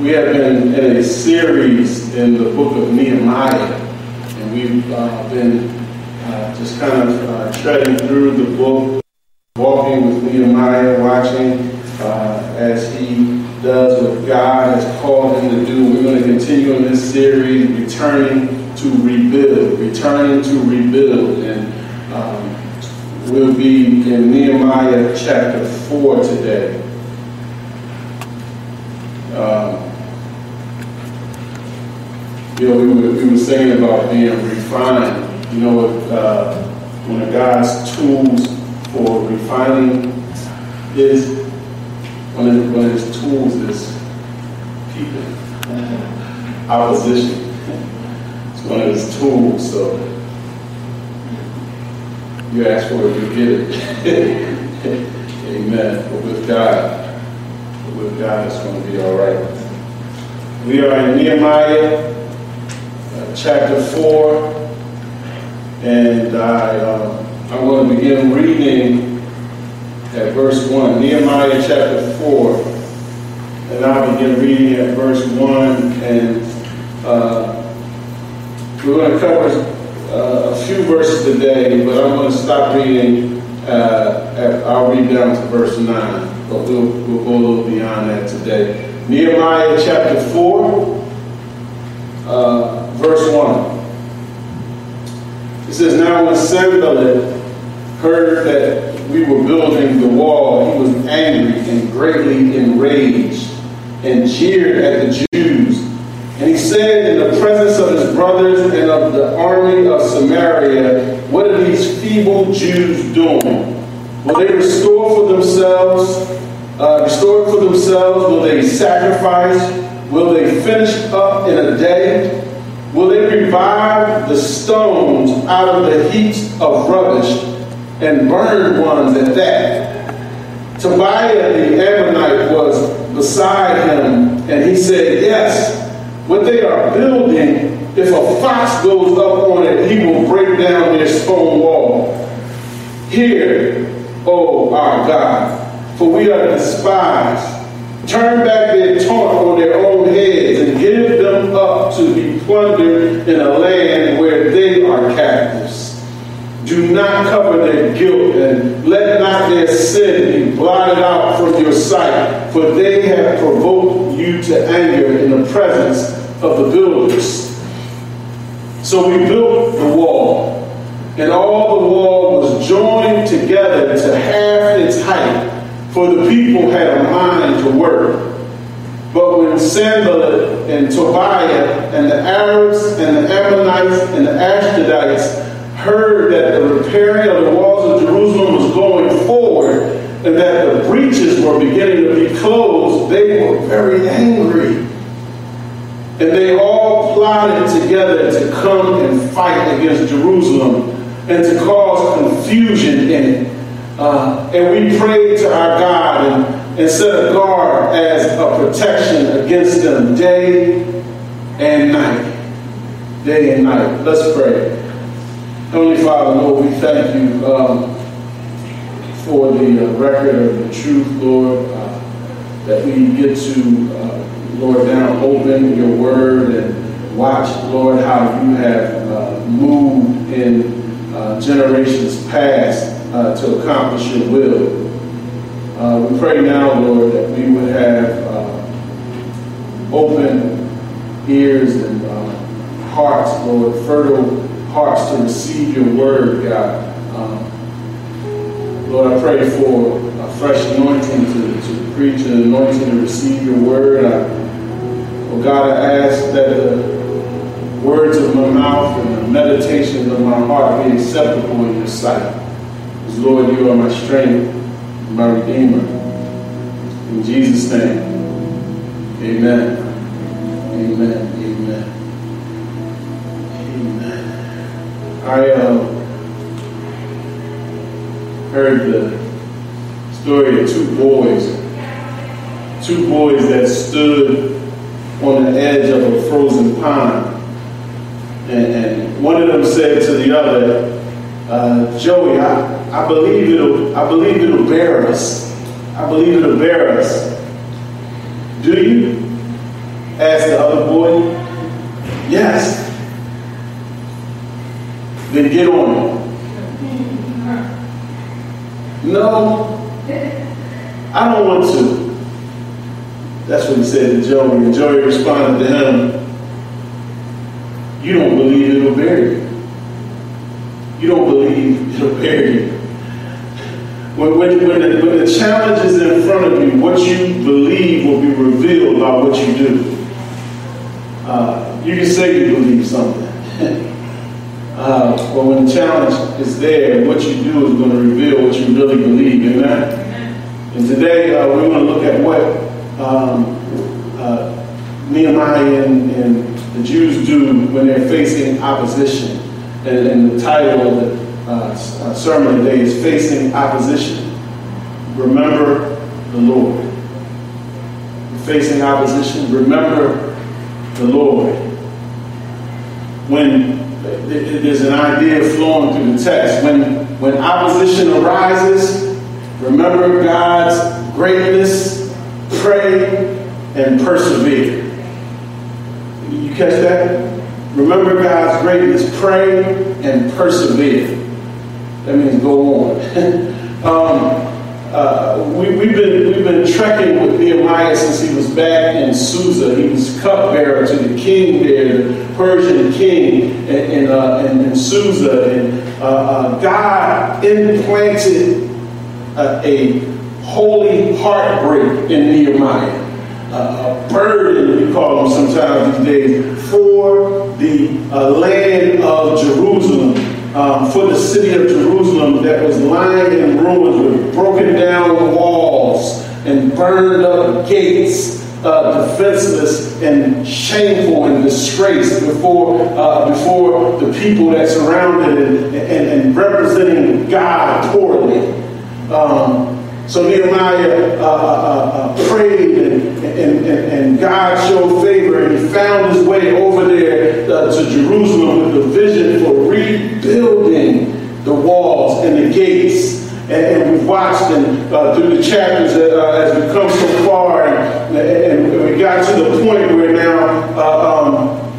we have been in a series in the book of Nehemiah, and we've uh, been uh, just kind of uh, treading through the book, walking with Nehemiah, watching uh, as he does what God has called him to do. We're going to continue in this series, returning to rebuild, returning to rebuild, and um, we'll be in Nehemiah chapter 4 today. Um, you know, we were, we were saying about being refined. You know, uh, one of God's tools for refining is one of, of his tools is people, opposition. It's one of his tools. So you ask for it, you get it. Amen. But with God, with God, it's going to be all right. We are in Nehemiah chapter 4, and I, uh, I'm going to begin reading at verse 1. Nehemiah chapter 4, and I'll begin reading at verse 1, and uh, we're going to cover uh, a few verses today, but I'm going to stop reading. Uh, at, I'll read down to verse 9, but we'll, we'll go a little beyond that today. Nehemiah chapter 4. Verse 1. It says, Now when Sanballat heard that we were building the wall, he was angry and greatly enraged and jeered at the Jews. And he said in the presence of his brothers and of the army of Samaria, What are these feeble Jews doing? Will they restore for themselves, uh, restore for themselves? Will they sacrifice? Will they finish up in a day? Will they revive the stones out of the heaps of rubbish and burn ones at that? Tobiah the Ammonite was beside him, and he said, Yes, what they are building, if a fox goes up on it, he will break down their stone wall. Hear, O our God, for we are despised. Turn back their taunt on their own heads give them up to be plundered in a land where they are captives. Do not cover their guilt and let not their sin be blotted out from your sight, for they have provoked you to anger in the presence of the builders. So we built the wall, and all the wall was joined together to half its height, for the people had a mind to work. But when Sanballat and Tobiah and the Arabs and the Ammonites and the Ashdodites heard that the repairing of the walls of Jerusalem was going forward and that the breaches were beginning to be closed, they were very angry. And they all plotted together to come and fight against Jerusalem and to cause confusion in it. Uh, and we prayed to our God and and set a guard as a protection against them day and night. Day and night. Let's pray. Heavenly Father, Lord, we thank you um, for the uh, record of the truth, Lord, uh, that we get to, uh, Lord, now open your word and watch, Lord, how you have uh, moved in uh, generations past uh, to accomplish your will. Uh, we pray now, Lord, that we would have uh, open ears and uh, hearts, Lord, fertile hearts to receive your word, God. Um, Lord, I pray for a fresh anointing to, to preach and anointing to receive your word. I, oh God, I ask that the words of my mouth and the meditations of my heart be acceptable in your sight. Because, Lord, you are my strength my Redeemer. In Jesus' name, amen. Amen. Amen. Amen. I um, heard the story of two boys. Two boys that stood on the edge of a frozen pond. And, and one of them said to the other, uh, Joey, I, I believe it'll, I believe it'll bear us. I believe it'll bear us. Do you? asked the other boy. Yes. Then get on it. No, I don't want to. That's what he said to Joey. And Joey responded to him, You don't believe it'll bury you. You don't believe it'll bury you. When, when, when, the, when the challenge is in front of you, what you believe will be revealed by what you do. Uh, you can say you believe something. uh, but when the challenge is there, what you do is going to reveal what you really believe. Amen? And today uh, we're going to look at what um, uh, Nehemiah and, and, the Jews do when they're facing opposition. And, and the title of the uh, uh sermon today is Facing Opposition. Remember the Lord. Facing opposition, remember the Lord. When there's an idea flowing through the text, when, when opposition arises, Remember God's greatness, pray, and persevere. You catch that? Remember God's greatness, pray, and persevere. That means go on. um, uh, we, have been we've been trekking with Nehemiah since he was back in Susa. He was cupbearer to the king there, the Persian king in, in, uh, in, in Susa, and uh, uh God implanted a holy heartbreak in Nehemiah. A burden, we call them sometimes these days, for the uh, land of Jerusalem, um, for the city of Jerusalem that was lying in ruins with broken down walls and burned up gates, uh, defenseless and shameful and disgraced before uh, before the people that surrounded it and, and, and representing God poorly. Um, so Nehemiah uh, uh, uh, uh, prayed and, and, and, God showed favor and he found his way over there uh, to Jerusalem with the vision for rebuilding the walls and the gates. And, and we've watched and uh, through the chapters as we come so far and, and, we got to the point where now um,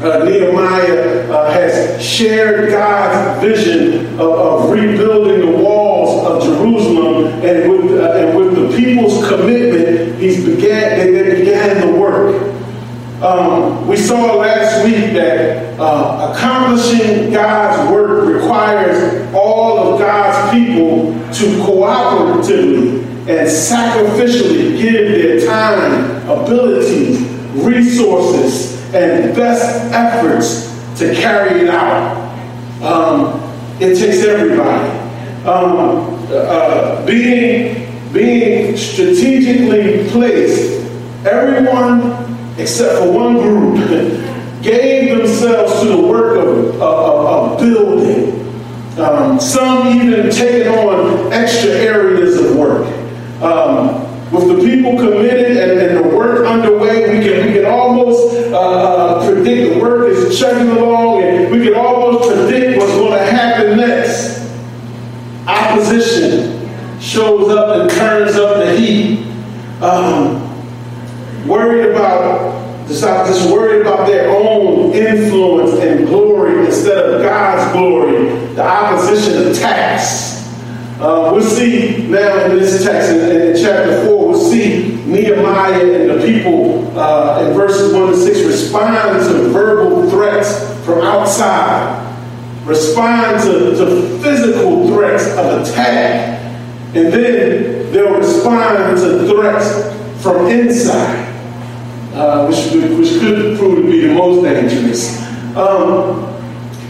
uh, Nehemiah uh, has shared God's vision of, of, rebuilding the walls of Jerusalem, began the work. Um, we saw last week that uh, accomplishing God's work requires all of God's people to cooperatively and sacrificially give their time, abilities, resources, and best efforts to carry it out. Um, it takes everybody. Um, uh, being, being strategically placed, everyone except for one group gave themselves to the work of, of, of building. Um, some even taking on extra areas of work. Um, with the people committed and, and, the work underway, we can we can almost uh, uh, predict the work is chugging along, and we can almost predict what's going to happen next. Opposition shows up and turns up the heat. Um, about just worried about their own influence and glory instead of God's glory. The opposition attacks. Uh, we'll see now in this text, in, in, chapter 4, we'll see Nehemiah and the people uh, in verses 1 to 6 respond to verbal threats from outside, respond to, to physical threats of attack, and then they'll respond to threats from inside, uh, which, which could prove to be the most dangerous. Um,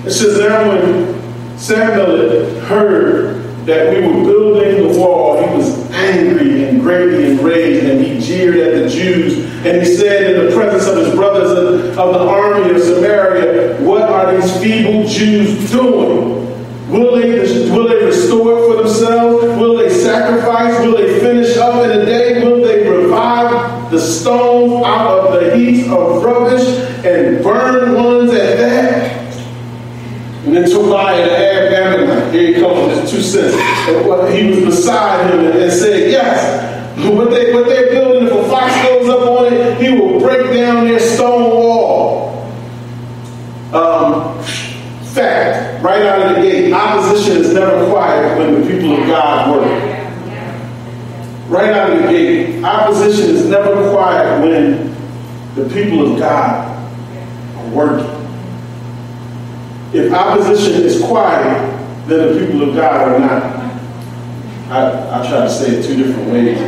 it says now when Sanballat heard that we were building the wall, he was angry and greatly enraged, and he jeered at the Jews. And he said in the presence of his brothers of, of the army of Samaria, What are these feeble Jews doing? Will they, will they restore it for themselves? Will they sacrifice? Will they finish up in a day? Will stones out of the heaps of rubbish and burn ones at that? And then Tobiah the Ammonite, here he comes with his two cents. And he was beside him and, said, Yes, what, they, what they're building, if a fox goes up on it, he will break down their stone wall. Um, fact, right out of the gate, opposition is never quiet when the people of God work. Right out of the gate, opposition is never quiet when the people of God are working. If opposition is quiet, then the people of God are not. I, I try to say it two different ways.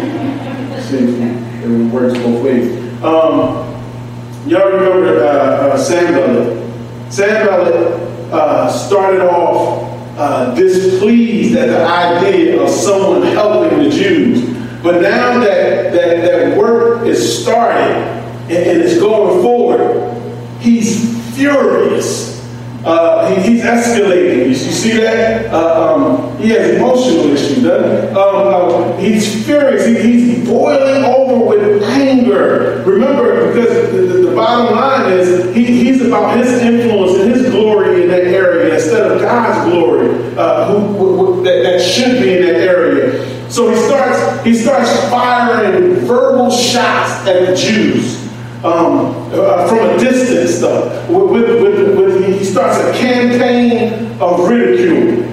See if it works both ways. Um, y'all remember uh, uh, Sanballat? Sanballat uh, started off uh, displeased at the idea of someone helping the Jews. But now that, that, that work is started and, and it's going forward, he's furious uh, he, he's escalating. You, see that? Uh, um, he has emotional issues, um, uh, he's furious. He, he's boiling over with anger. Remember, because the, the, the bottom line is he, he's about his influence and his glory in that area instead of God's glory uh, who, who, that, that should be in that area. So he starts he starts firing verbal shots at the Jews um, uh, from a distance, though. With, with, with, he starts a campaign of ridicule.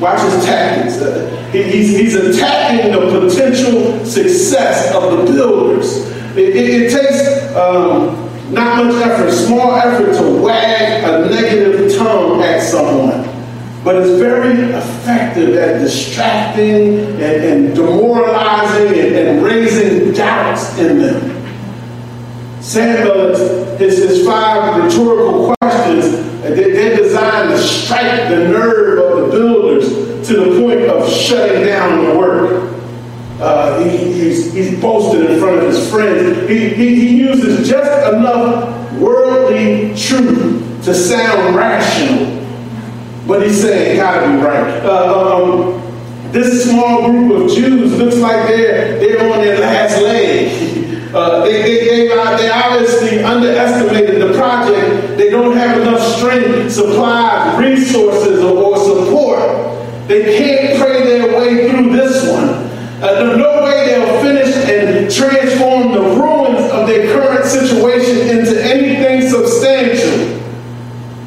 Watch his tactics. Uh, he, he's, he's attacking the potential success of the builders. It, it, it takes um, not much effort, small effort to wag a negative tongue at someone. But it's very effective at distracting and, and demoralizing and, and raising doubts in them. Sanballat, his, his five rhetorical questions, they're designed to strike the nerve of the builders to the point of shutting down the work. Uh, he, he's, he's boasted in front of his friends. He, he, he uses just enough worldly truth to sound rational. But he's saying, gotta be right. Uh, um, this small group of Jews looks like they're, they're on their last leg. Uh, they, they, they, they obviously underestimated the project. They don't have enough strength, supplies, resources, or, or support. They can't pray their way through this one. Uh, there's no way they'll finish and transform the ruins of their current situation into anything substantial.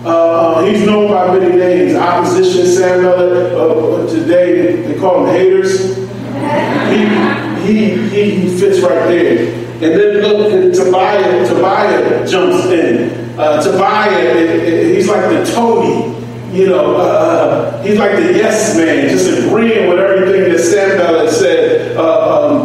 Uh, he's by many names. Opposition, Sanballat. Uh, today they call him haters. He, he, he, he fits right there. And then look, Tobiah, Tobiah jumps in. Uh, Tobiah, it, it, he's like the toady. You know, uh, uh, he's like the yes man, just agreeing with everything that Sanballat said. Uh, um,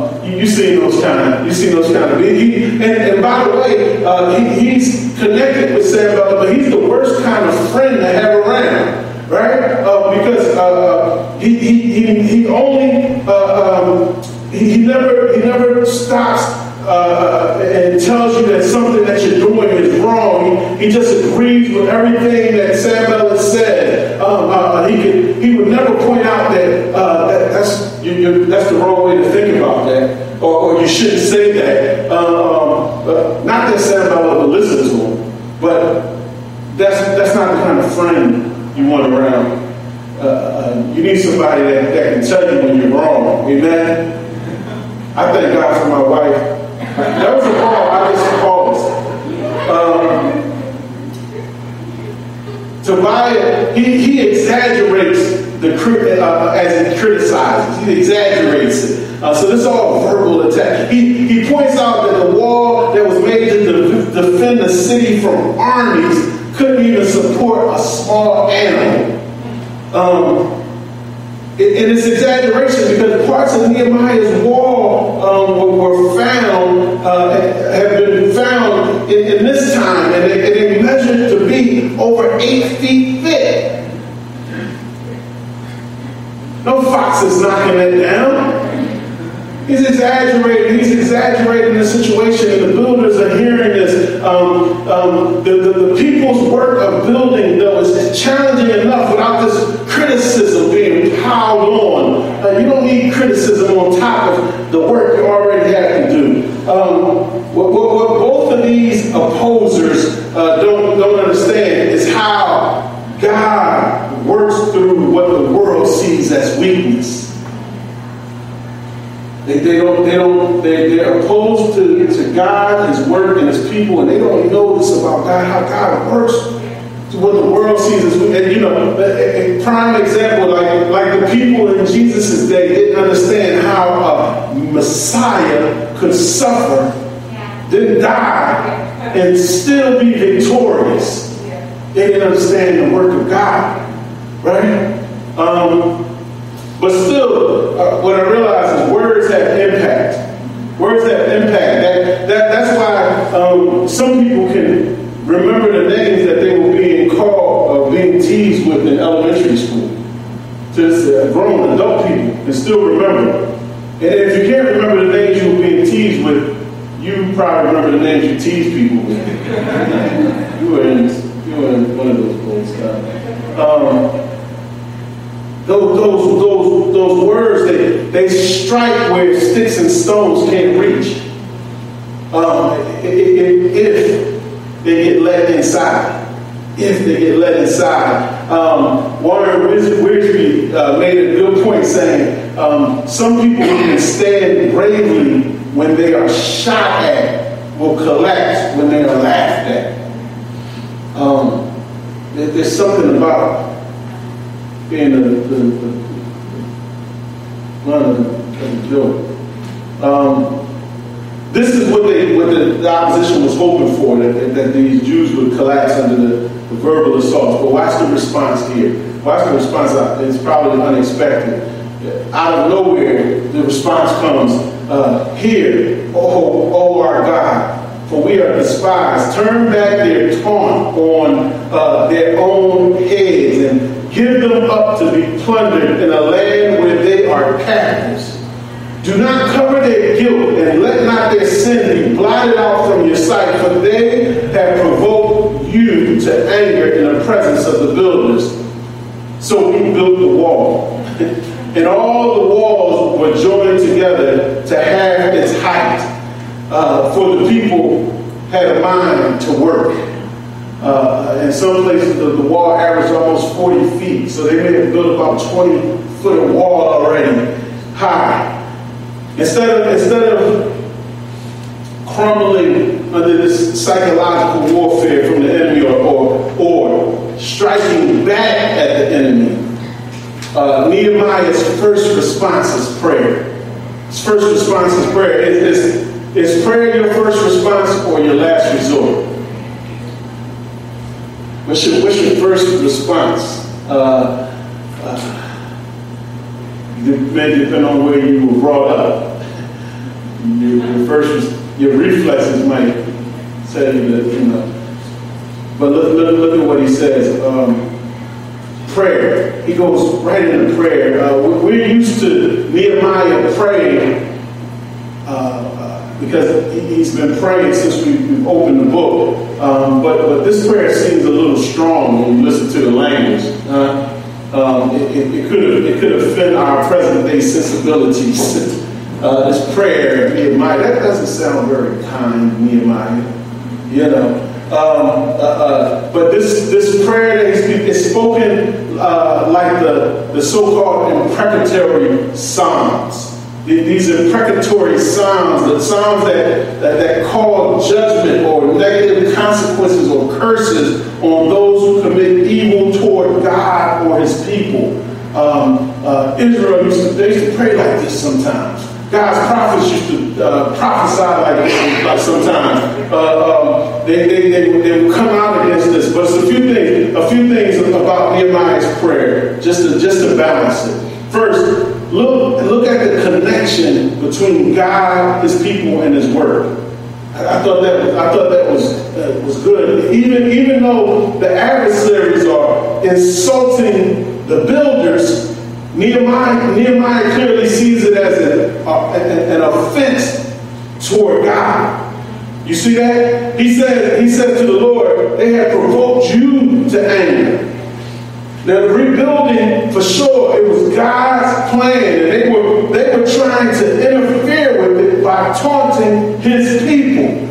seen those kind you seen those kind of. He, and, and by the way, uh, he, he's connected with Sanballat, but he's the worst kind of friend to have around, right? Uh, because uh, he, he, he, he only um, he, he never he never stops uh, and tells you that something that you're doing is wrong, he, just agrees with everything that Sanballat has said. Um, uh, he could, he would never point out that, uh, that that's you, that's the wrong way to think about that, or, or you shouldn't say that. Um, not that Sanballat would listen to him, but that's that's not the kind of friend you want around. Uh, uh, you need somebody that, that can tell you when you're wrong. Amen. I thank God for my wife that was a call I just paused. Um, Tobiah, he, he exaggerates the uh, as he criticizes. He exaggerates it. Uh, so this is all verbal attack. He, he points out that the wall that was made to de- defend the city from armies couldn't even support a small animal. Um, and it's exaggeration because parts of Nehemiah's wall um, were found, uh, have been found in, in this time, and they, and they measured to be over eight feet thick. No fox is knocking it down. He's exaggerating. He's exaggerating the situation, and the builders are hearing this. Um, um, the, the, the, people, and they don't know this about God, how God works. What the world sees as, and you know, a, a prime example, like like the people in Jesus' day didn't understand how a Messiah could suffer, then die, and still be victorious. They didn't understand the work of God, right? Um, but still, uh, what I realize is words have impact. Words have impact. That, that, that's why um, some people can remember the names that they were being called or being teased with in elementary school. Just uh, grown adult people can still remember. And if you can't remember the names you were being teased with, you probably remember the names you teased people with. you were in you were in one of those boys. Um, those, those, those, those words, they, they strike where sticks and stones can't reach. Um, if they get let inside. If they get let inside. Um, Warren Wiersbe uh, made a good point saying um, some people who can stand bravely when they are shot at will collapse when they are laughed at. Um, there's something about being a, the one of the, joke. Um, this is what they what the, the, opposition was hoping for, that, that these Jews would collapse under the, the verbal assaults. But watch the response here. Watch the response. It's probably unexpected. Out of nowhere, the response comes, uh, Hear, oh, oh our God, for we are despised. Turn back their taunt on uh, their own heads and Give them up to be plundered in a land where they are captives. Do not cover their and let not their sin be blotted out from your sight, for they have provoked you to anger in the presence of the builders. So we built the wall. and all the walls were joined together to have its height. Uh, for the people had a mind to work. Uh, in some places, the, the, wall averaged almost 40 feet, so they may have built about 20 foot of wall already high. Instead of, instead of crumbling under this psychological warfare from the enemy or, or, or striking back at the enemy, uh, Nehemiah's first response is prayer. His first response is prayer. Is, is, is prayer your first response or your last resort? What's your, what's your first response? Uh, uh, may depend on where you were brought up. Your, your first, your reflexes might say that, you know. But look, look, look at what he says. Um, prayer. He goes right into prayer. Uh, we're used to Nehemiah praying uh, because he's been praying since we opened the book. Um, but, but this prayer seems a little strong when you listen to the language. Uh, um, it, it, it, could it could offend our present day sensibilities. Uh, this prayer, Nehemiah, that doesn't sound very kind, Nehemiah. You know. Um, uh, uh, but this this prayer is spoken uh, like the, the so-called imprecatory psalms. These imprecatory psalms, the psalms that, that, that call judgment or negative consequences or curses on those who commit evil toward God or his people. Um, uh, Israel used to, they used to pray like this sometimes. God's prophets used to uh, prophesy like this like sometimes. Uh, um, they, they, they, they would come out against this. But it's a few things, a few things about Nehemiah's prayer, just to, just to balance it. First, Look, look at the connection between God, His people, and His Word. I, thought that was, I thought that was was good. Even even though the adversaries are insulting the builders, Nehemiah Nehemiah clearly sees it as an, uh, an offense toward God. You see that? He said, he said to the Lord, they have provoked you to anger. Now the rebuilding, for sure, it was God's plan, and they were they were trying to interfere with it by taunting His people.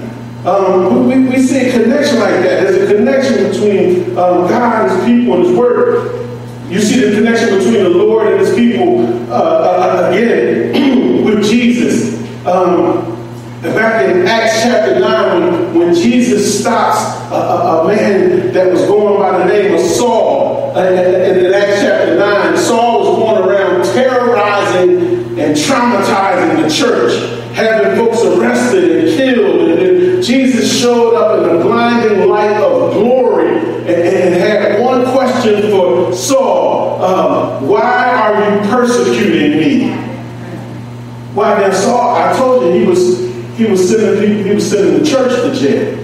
Um, we, we see a connection like that. There's a connection between um, God, His people, and His Word. You see the connection between the Lord and His people uh, uh, again with Jesus. Um, And back in Acts chapter 9, when, when Jesus stops a, a, a, man that was going by the name of Saul, uh, in, in Acts chapter 9, Saul was going around terrorizing and traumatizing the church, having folks arrested and killed. And Jesus showed up in the blinding light of glory and, and had one question for Saul um, Why are you persecuting me? Why then Saul, I told you he was he was sending he was sending the church to jail.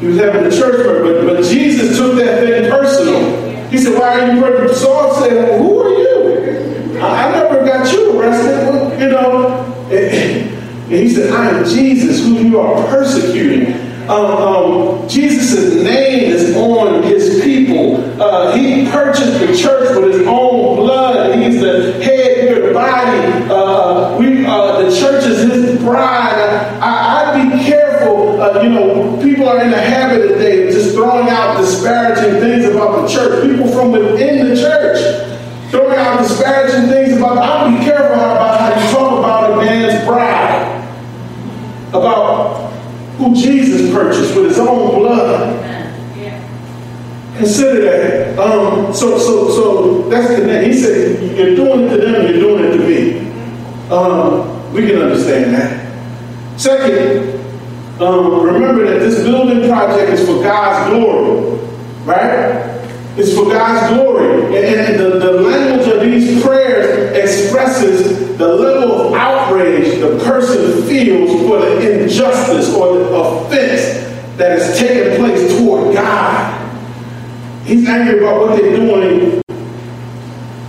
He was having the church but, but Jesus took that thing personal. He said, Why are you persecuting? Saul said, Who are you? I, I never got you arrested. You know. And he said, I am Jesus, who you are persecuting. Um, um, Jesus' name is on his people. Uh, he purchased the church with his own blood. He's the head, the body. Uh, we, uh, the church is his bride. I, would be careful. Uh, you know, people are in the habit today of just throwing out disparaging things about the church. People from within the church throwing out disparaging things about. I'd be careful about how you talk about a man's bride. About who Jesus purchased with his own blood. Consider that. Um, so, so, so that's name. He said, "You're doing it to them. You're doing it to me." Um, we can understand that. Second, um, remember that this building project is for God's glory, right? It's for God's glory, and, and the, the language of these prayers expresses the level of outrage the person feels for the injustice or the offense that has taken place toward God. He's angry about what they're doing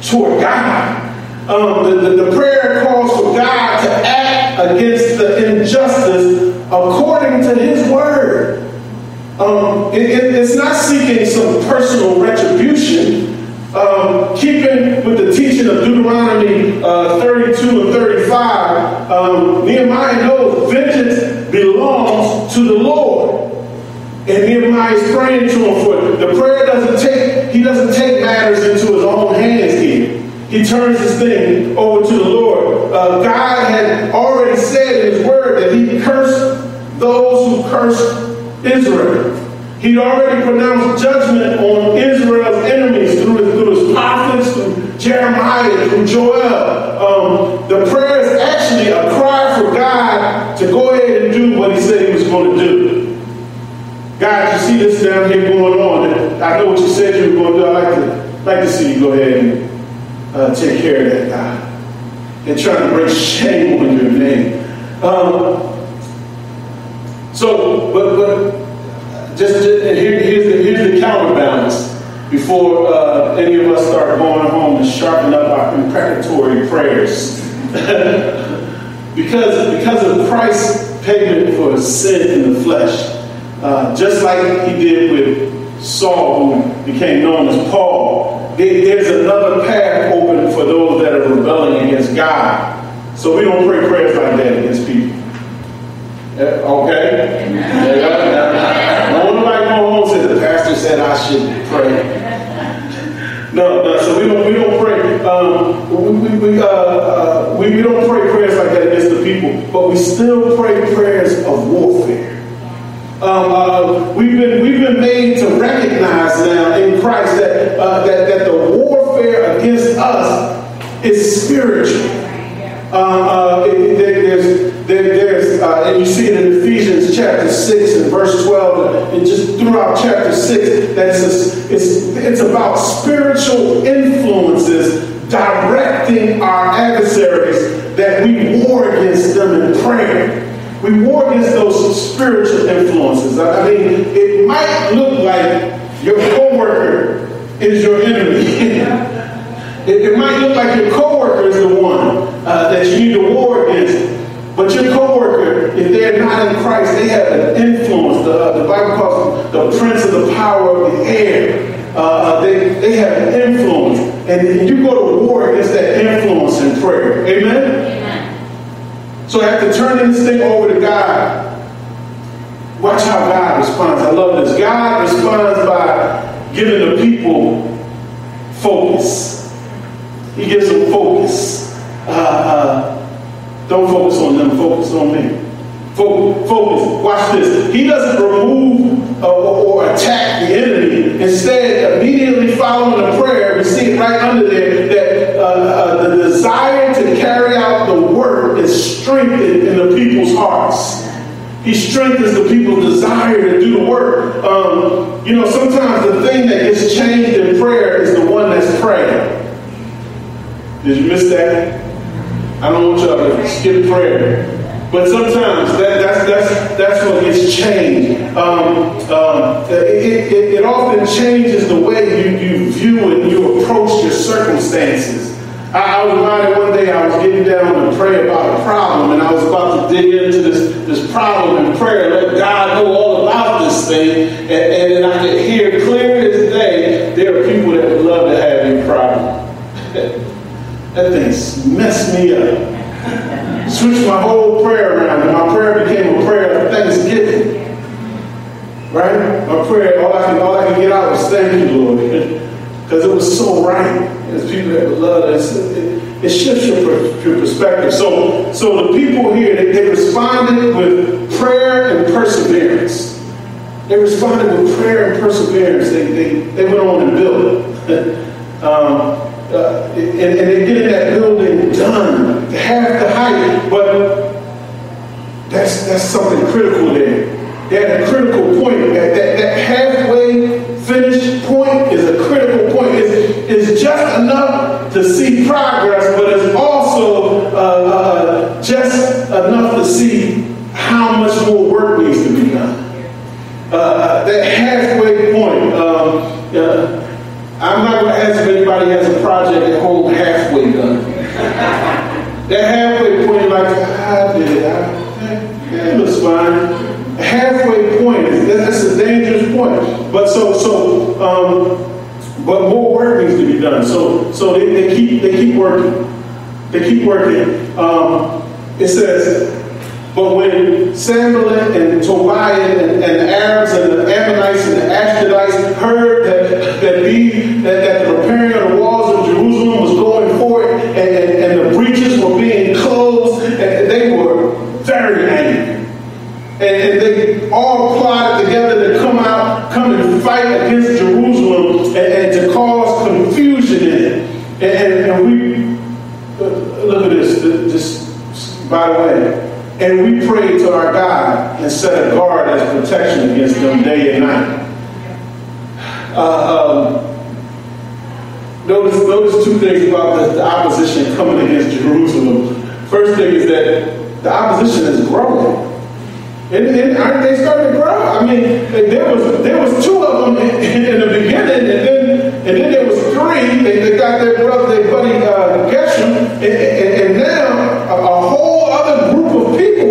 toward God. Um, the, the, the prayer calls for God to act against the injustice according to His. Um, it, it, it's not seeking some personal retribution. Um, keeping with the teaching of Deuteronomy uh, 32 and 35, um, Nehemiah knows vengeance belongs to the Lord. And Nehemiah is praying to him for it. The prayer doesn't take, he doesn't take matters into his own hands here. He turns this thing over to the Lord. Uh, God had already said in his word that he cursed those who cursed Israel. He'd already pronounced judgment on Israel's enemies through his, through his prophets, through Jeremiah, through Joel. Um, the prayer is actually a cry for God to go ahead and do what he said he was going to do. God, you see this down here going on. I know what you said you were going to do. I'd like to, like to see you go ahead and uh, take care of that, God. And trying to bring shame on your name. Um, so, but, but just, just here, here's, the, here's the counterbalance before uh, any of us start going home and sharpen up our imprecatory prayers. because, because of Christ's payment for sin in the flesh, uh, just like he did with Saul, who became known as Paul, there's another path open for those that are rebelling against God. So we don't pray prayers like that against people. Okay? No one like go home said the pastor said I should pray. No, no. So we don't we don't pray. Um, we we, uh, uh, we, we don't pray prayers like that against the people, but we still pray prayers of warfare. Um, uh, we've been we've been made to recognize now in Christ that uh, that that the warfare against us is spiritual. Uh, uh, it, there's there, there's, uh, and you see it in Ephesians chapter 6 and verse 12, and just throughout chapter 6, that it's, it's, it's about spiritual influences directing our adversaries that we war against them in prayer. We war against those spiritual influences. I mean, it might look like your coworker is your enemy. it, it, might look like your coworker is the one uh, that you need to war against. But your coworker, if they're not in Christ, they have an influence. The, uh, the Bible calls them the prince of the power of the air. Uh, uh they, they have an influence. And you go to war against that influence in prayer. Amen? Amen. So after turning this thing over to God, watch how God responds. I love this. God responds by giving the people focus. He gives them focus. Uh, uh, don't focus on them, focus on me. Focus. Watch this. He doesn't remove or attack the enemy. Instead, immediately following the prayer, we see it right under there that uh, uh, the desire to carry out the work is strengthened in the people's hearts. He strengthens the people's desire to do the work. Um, you know, sometimes the thing that gets changed in prayer is the one that's praying. Did you miss that? I don't want y'all to skip prayer. But sometimes that, that's, that's, that's what gets changed. Um, um, it, it, it, often changes the way you, you view and you approach your circumstances. I, I was reminded one day I was getting down to pray about a problem, and I was about to dig into this, this problem in prayer, let God know all about this thing, and, and then I could hear clear as day there are people that would love to have your problem. That thing messed me up switched my whole prayer around, and my prayer became a prayer of thanksgiving. Right? My prayer, all I can, all I can get out was thank you, Lord, because it was so right. As people that love us. It, it shifts your, your perspective. So, so the people here, they, they responded with prayer and perseverance. They responded with prayer and perseverance. They, they, they went on and built. um, uh, and, and they're getting that building done, but that's that's something critical there. They're a critical point. That, that, that halfway finish point is a critical point. It's, it's just enough to see progress, but it's also uh, uh, just enough to see how much more work needs to be done. Uh, that halfway point. Um, I'm not going to ask if anybody has a project at home halfway done. that halfway point, like, I did it. I, it looks fine. A halfway point, that's a dangerous point. But so, so, um, but more work needs to be done. So, so they, they keep, they keep working. They keep working. Um, it says, but when Sanballat and Tobiah and, and, the Arabs and the Ammonites and the Ashdodites heard that that, the, that, that the repairing of the walls by the way, and we prayed to our God and set a guard as protection against them day and night. Uh, um, notice, notice two things about the, the opposition coming against Jerusalem. First thing is that the opposition is growing. And, and aren't they starting to grow? I mean, there was there was two of them in, in the beginning, and then and then there was three. They, they got their brother, their buddy uh, Geshem, and, and, and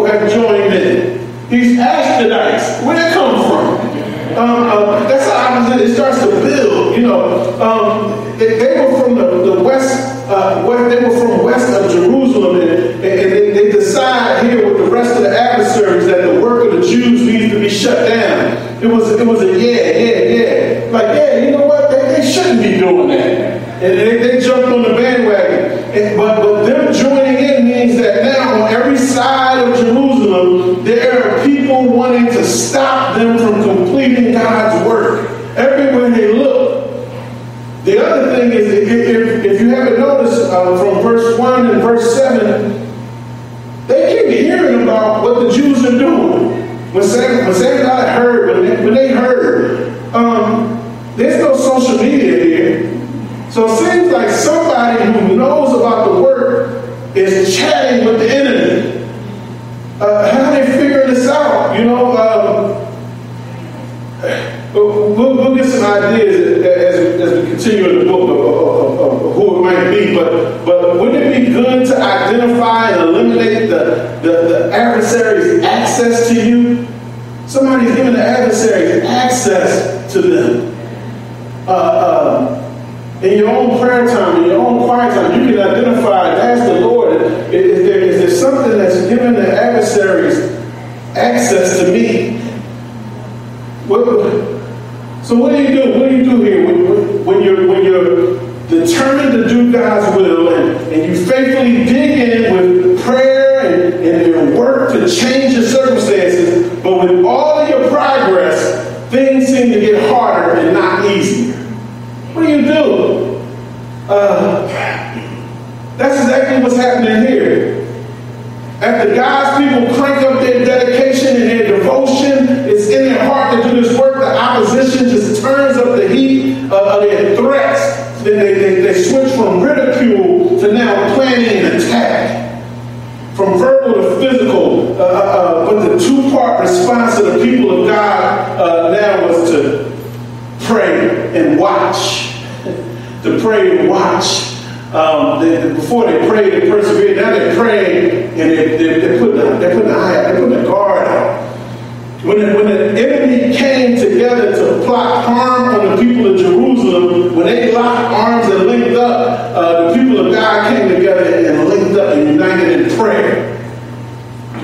people have joined in. These Ashdodites, where they come from? Um, uh, that's how opposite. It starts to build. You know, um, they, they, were from the, the west. Uh, they were from west of Jerusalem, and, and they, they decide here with the rest of the adversaries that the work of the Jews needs to be shut down. It was it was a yeah, yeah, yeah. Like yeah, you know what? They, they shouldn't be doing that. And they, they jumped on the There are people wanting to stop them from completing God's work. Everywhere they look. The other thing is, if, if, you haven't noticed uh, from verse 1 and verse 7, they keep hearing about what the Jews are doing. When Sam, when Sanballat heard, when they, when they heard, um, there's no social media here. So it seems like somebody who knows about the work is chatting with the enemy. Uh, how are they figuring this out? You know, um, we'll, we'll, get some ideas as, as we continue in the book of, of, of, who it might be, but, but wouldn't it be good to identify and eliminate the, the, the adversary's access to you? Somebody's giving the adversary access to them. Uh, uh, in your own prayer time, in your own quiet time, you can identify and ask the Lord, is there, is there something that's giving the adversaries access to me? What, so what do you do? What do you do here when, when you're when you're determined to do God's will and, and you faithfully dig in with prayer prayer and, and work to change your circumstances, but with all of your progress, things seem to get harder and not easier. What do you do? Uh, that's exactly what's happening here. After God's people crank up their dedication and their devotion, it's in their heart to do this work, the opposition just turns up the heat of their threats. Then they, they, they switch from ridicule to now planning an attack. From verbal to physical, uh, uh, uh but the two-part response of the people of God uh, now was to pray and watch. to pray and watch. Um, they, before they prayed, they persevered. Now they're praying and they, they, they're putting a, they're putting an eye out, they're putting a guard out. When the, when the enemy came together to plot harm on the people of Jerusalem, when they locked arms and linked the people of God came together and linked up and united in prayer.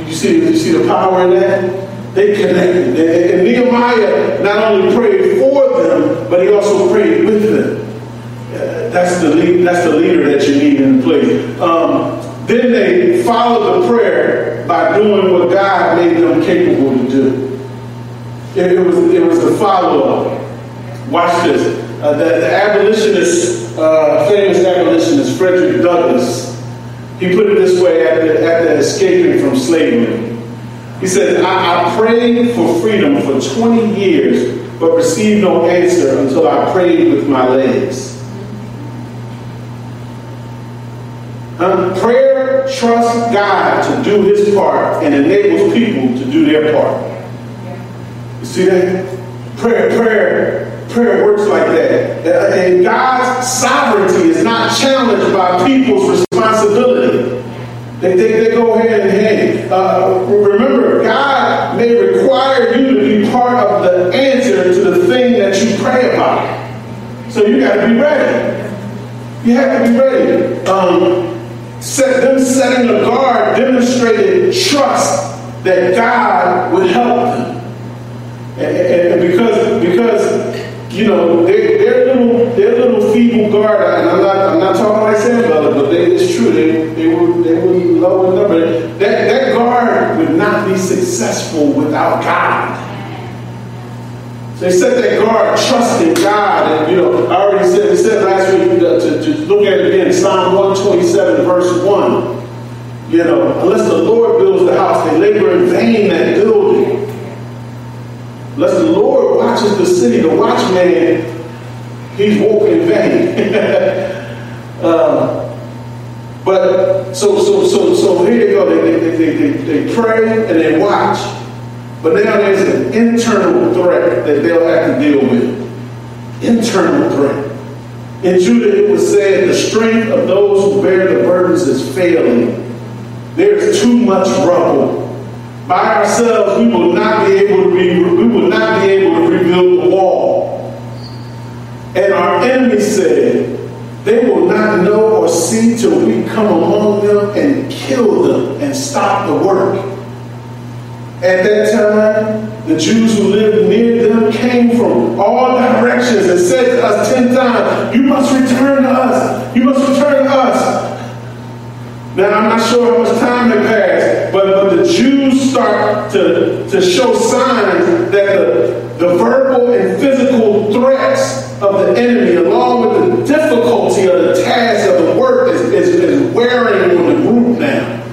You see, you see the power in that? They connected. And Nehemiah not only prayed for them, but he also prayed with them. Uh, that's the lead, that's the leader that you need in place. Um, then they followed the prayer by doing what God made them capable to do. It was, it was the follow-up. Watch this. Uh, the, the, abolitionist, uh, famous abolitionist Frederick Douglass, he put it this way after, after escaping from slavery. He said, I, I prayed for freedom for 20 years, but received no answer until I prayed with my legs. Um, prayer trusts God to do his part and enables people to do their part. You see that? Prayer, prayer, prayer works like that. Uh, and God's sovereignty is not challenged by people's responsibility. They, they, they go hand in hand. Uh, remember, God may require you to be part of the answer to the thing that you pray about. So you got to be ready. You have to be ready. Um, set, them setting a guard demonstrated trust that God would help them. And, and because, because you know, they, their little, their little feeble guard, and I'm not, I'm not talking like Sanballat, but they, it's true, they, they were, they were low in number. That, that guard would not be successful without God. So they set that guard trusting God. And, you know, I already said, said last week uh, to, to look at it again, Psalm 127, verse 1. You know, unless the Lord builds the house, they labor in vain that building. Unless the Lord watches the city, the watchman, he's walking in vain. uh, but so so so so here they go. They, they, they, they, they pray and they watch. But now there's an internal threat that they'll have to deal with. Internal threat. In Judah, it was said, the strength of those who bear the burdens is failing. There's too much rubble. By ourselves, we will not be able to be, we will not be able to rebuild the wall. And our enemy said, they will not know or see till we come among them and kill them and stop the work. At that time, the Jews who lived near them came from all directions and said to us ten times, You must return to us. You must return to us. Now, I'm not sure how much time had passed, but, but the Jews start to, to show signs that the, the verbal and physical threats of the enemy, along with the difficulty of the task of the work, is, is, is wearing on the group now.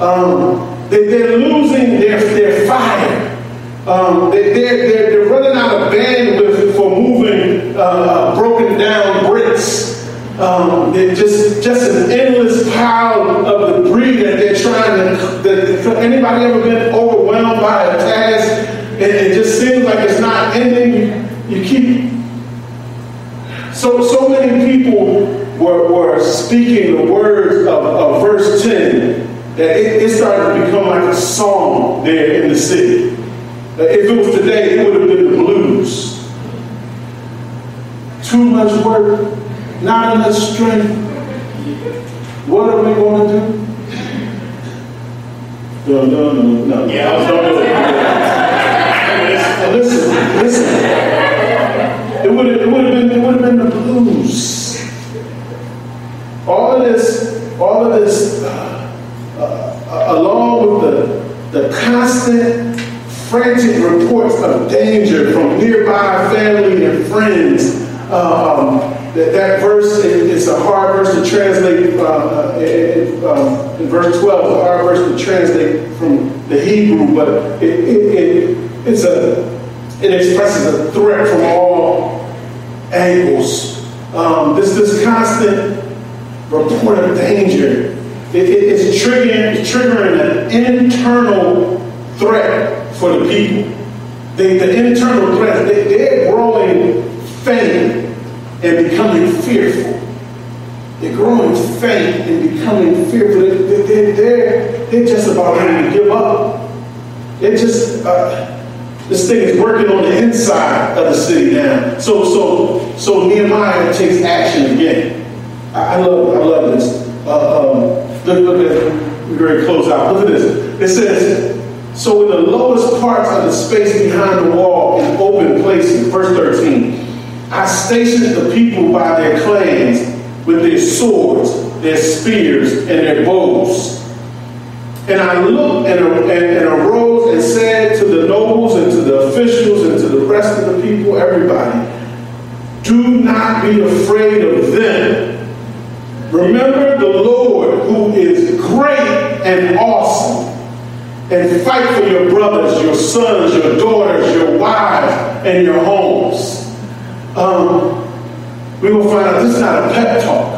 Um, they, they're losing their, their fire. Um, they, they're, they're, they're running out of bandwidth for moving uh, broken down bricks. Um, they're just, just an endless pile of they're. That, anybody ever been overwhelmed by a task? And it just seems like it's not ending. You keep. So, so many people were, were speaking the words of, of verse 10 that it, it started to become like a song there in the city. If it was today, it would have been the blues. Too much work, not enough strength. What are we going to do? No, no, no, no. Yeah, I was not really good. listen, listen. It would have, it would have been, it would have been the blues. All of this, all of this, uh, uh, uh, along with the, the constant frantic reports of danger from nearby family and friends. Uh, um, that, that verse is a hard verse to translate. Uh, uh in, um, in verse 12, a hard verse to translate from the Hebrew, but it, it, it, it's a, it expresses a threat from all angles. Um, this, this constant report of danger it, it, it's triggering, triggering an internal threat for the people. The, the internal threat, they, they're growing faint and becoming fearful. They're growing faint and becoming fearful. They, they, they're, just about ready to give up. They're just, uh, this thing is working on the inside of the city now. So, so, so Nehemiah takes action again. I, I love, I love this. Uh, um, look, look at, we're close out. Look at this. It says, so in the lowest parts of the space behind the wall in open places, verse 13, I stationed the people by their clans with their swords, their spears, and their bows. And I looked and, and, arose and said to the nobles and to the officials and to the rest of the people, everybody, do not be afraid of them. Remember the Lord who is great and awesome. And fight for your brothers, your sons, your daughters, your wives, and your homes um, we will find out this is not a pep talk.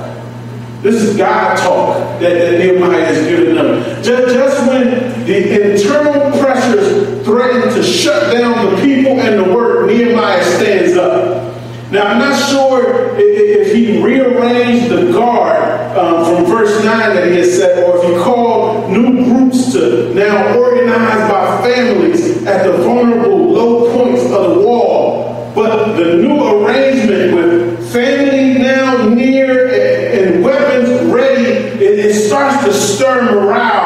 This is God talk that, that Nehemiah has given them. Just, just when the internal pressures threaten to shut down the people and the work, Nehemiah stands up. Now, I'm not sure if, if he rearranged the guard um, from verse 9 that he had said, or if he called new groups to now organize by families at the vulnerable the new arrangement with family now near and weapons ready, it, it starts to stir morale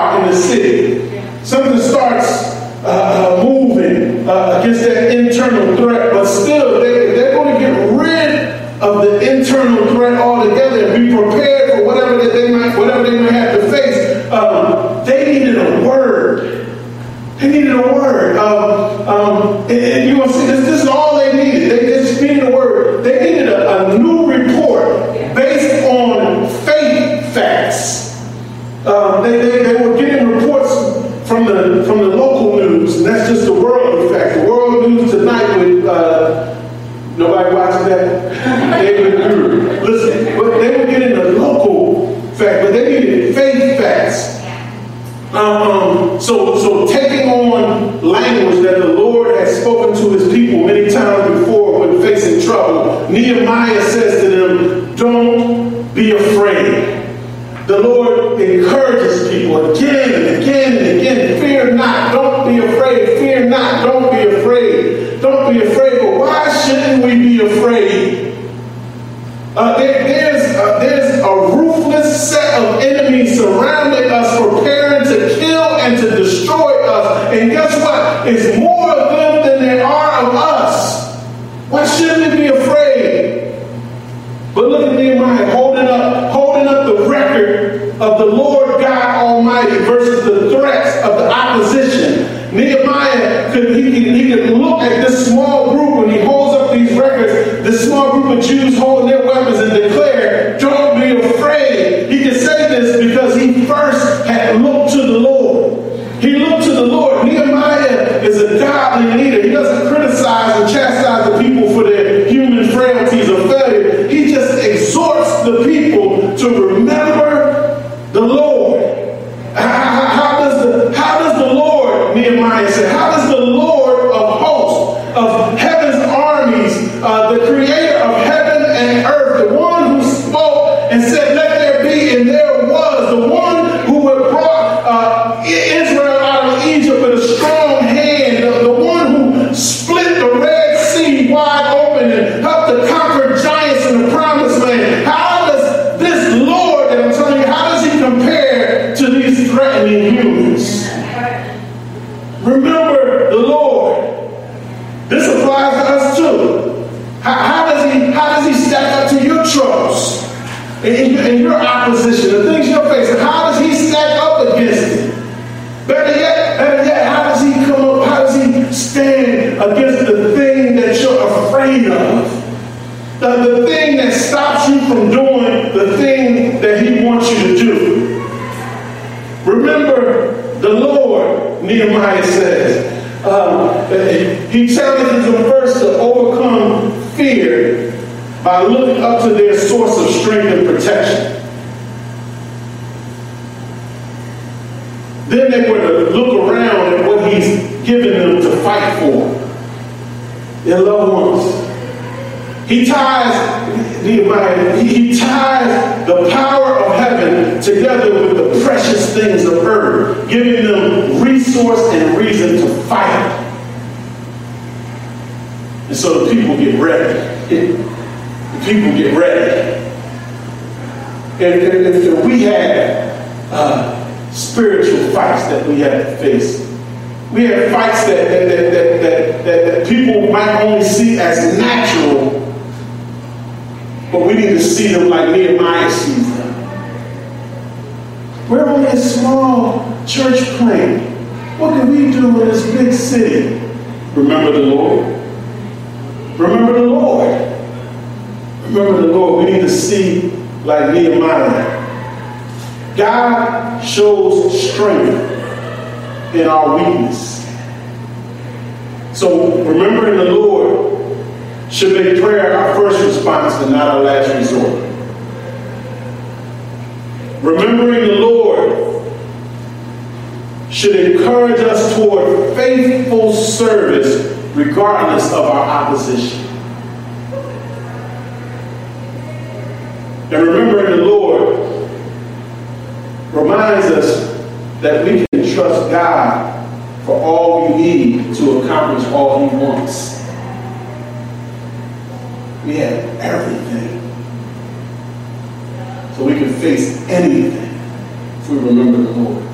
looking up to their source of strength and protection. Then they were to look around at what he's given them to fight for. Their loved ones. He ties, Nehemiah, he ties the power of heaven together with the precious things of earth, giving them resource and reason to fight. And so the people get ready. People get ready. And, and, and we have uh, spiritual fights that we have to face. We have fights that, that, that, that, that, that people might only see as natural, but we need to see them like Nehemiah sees them. We're only a small church plant. What can we do in this big city? Remember the Lord. Remember the Lord. Remember the Lord. We need to see like Nehemiah God shows strength in our weakness. So remembering the Lord should make prayer our first response and not our last resort. Remembering the Lord should encourage us toward faithful service regardless of our opposition. And remembering the Lord reminds us that we can trust God for all we need to accomplish all He wants. We have everything. So we can face anything if we remember the Lord.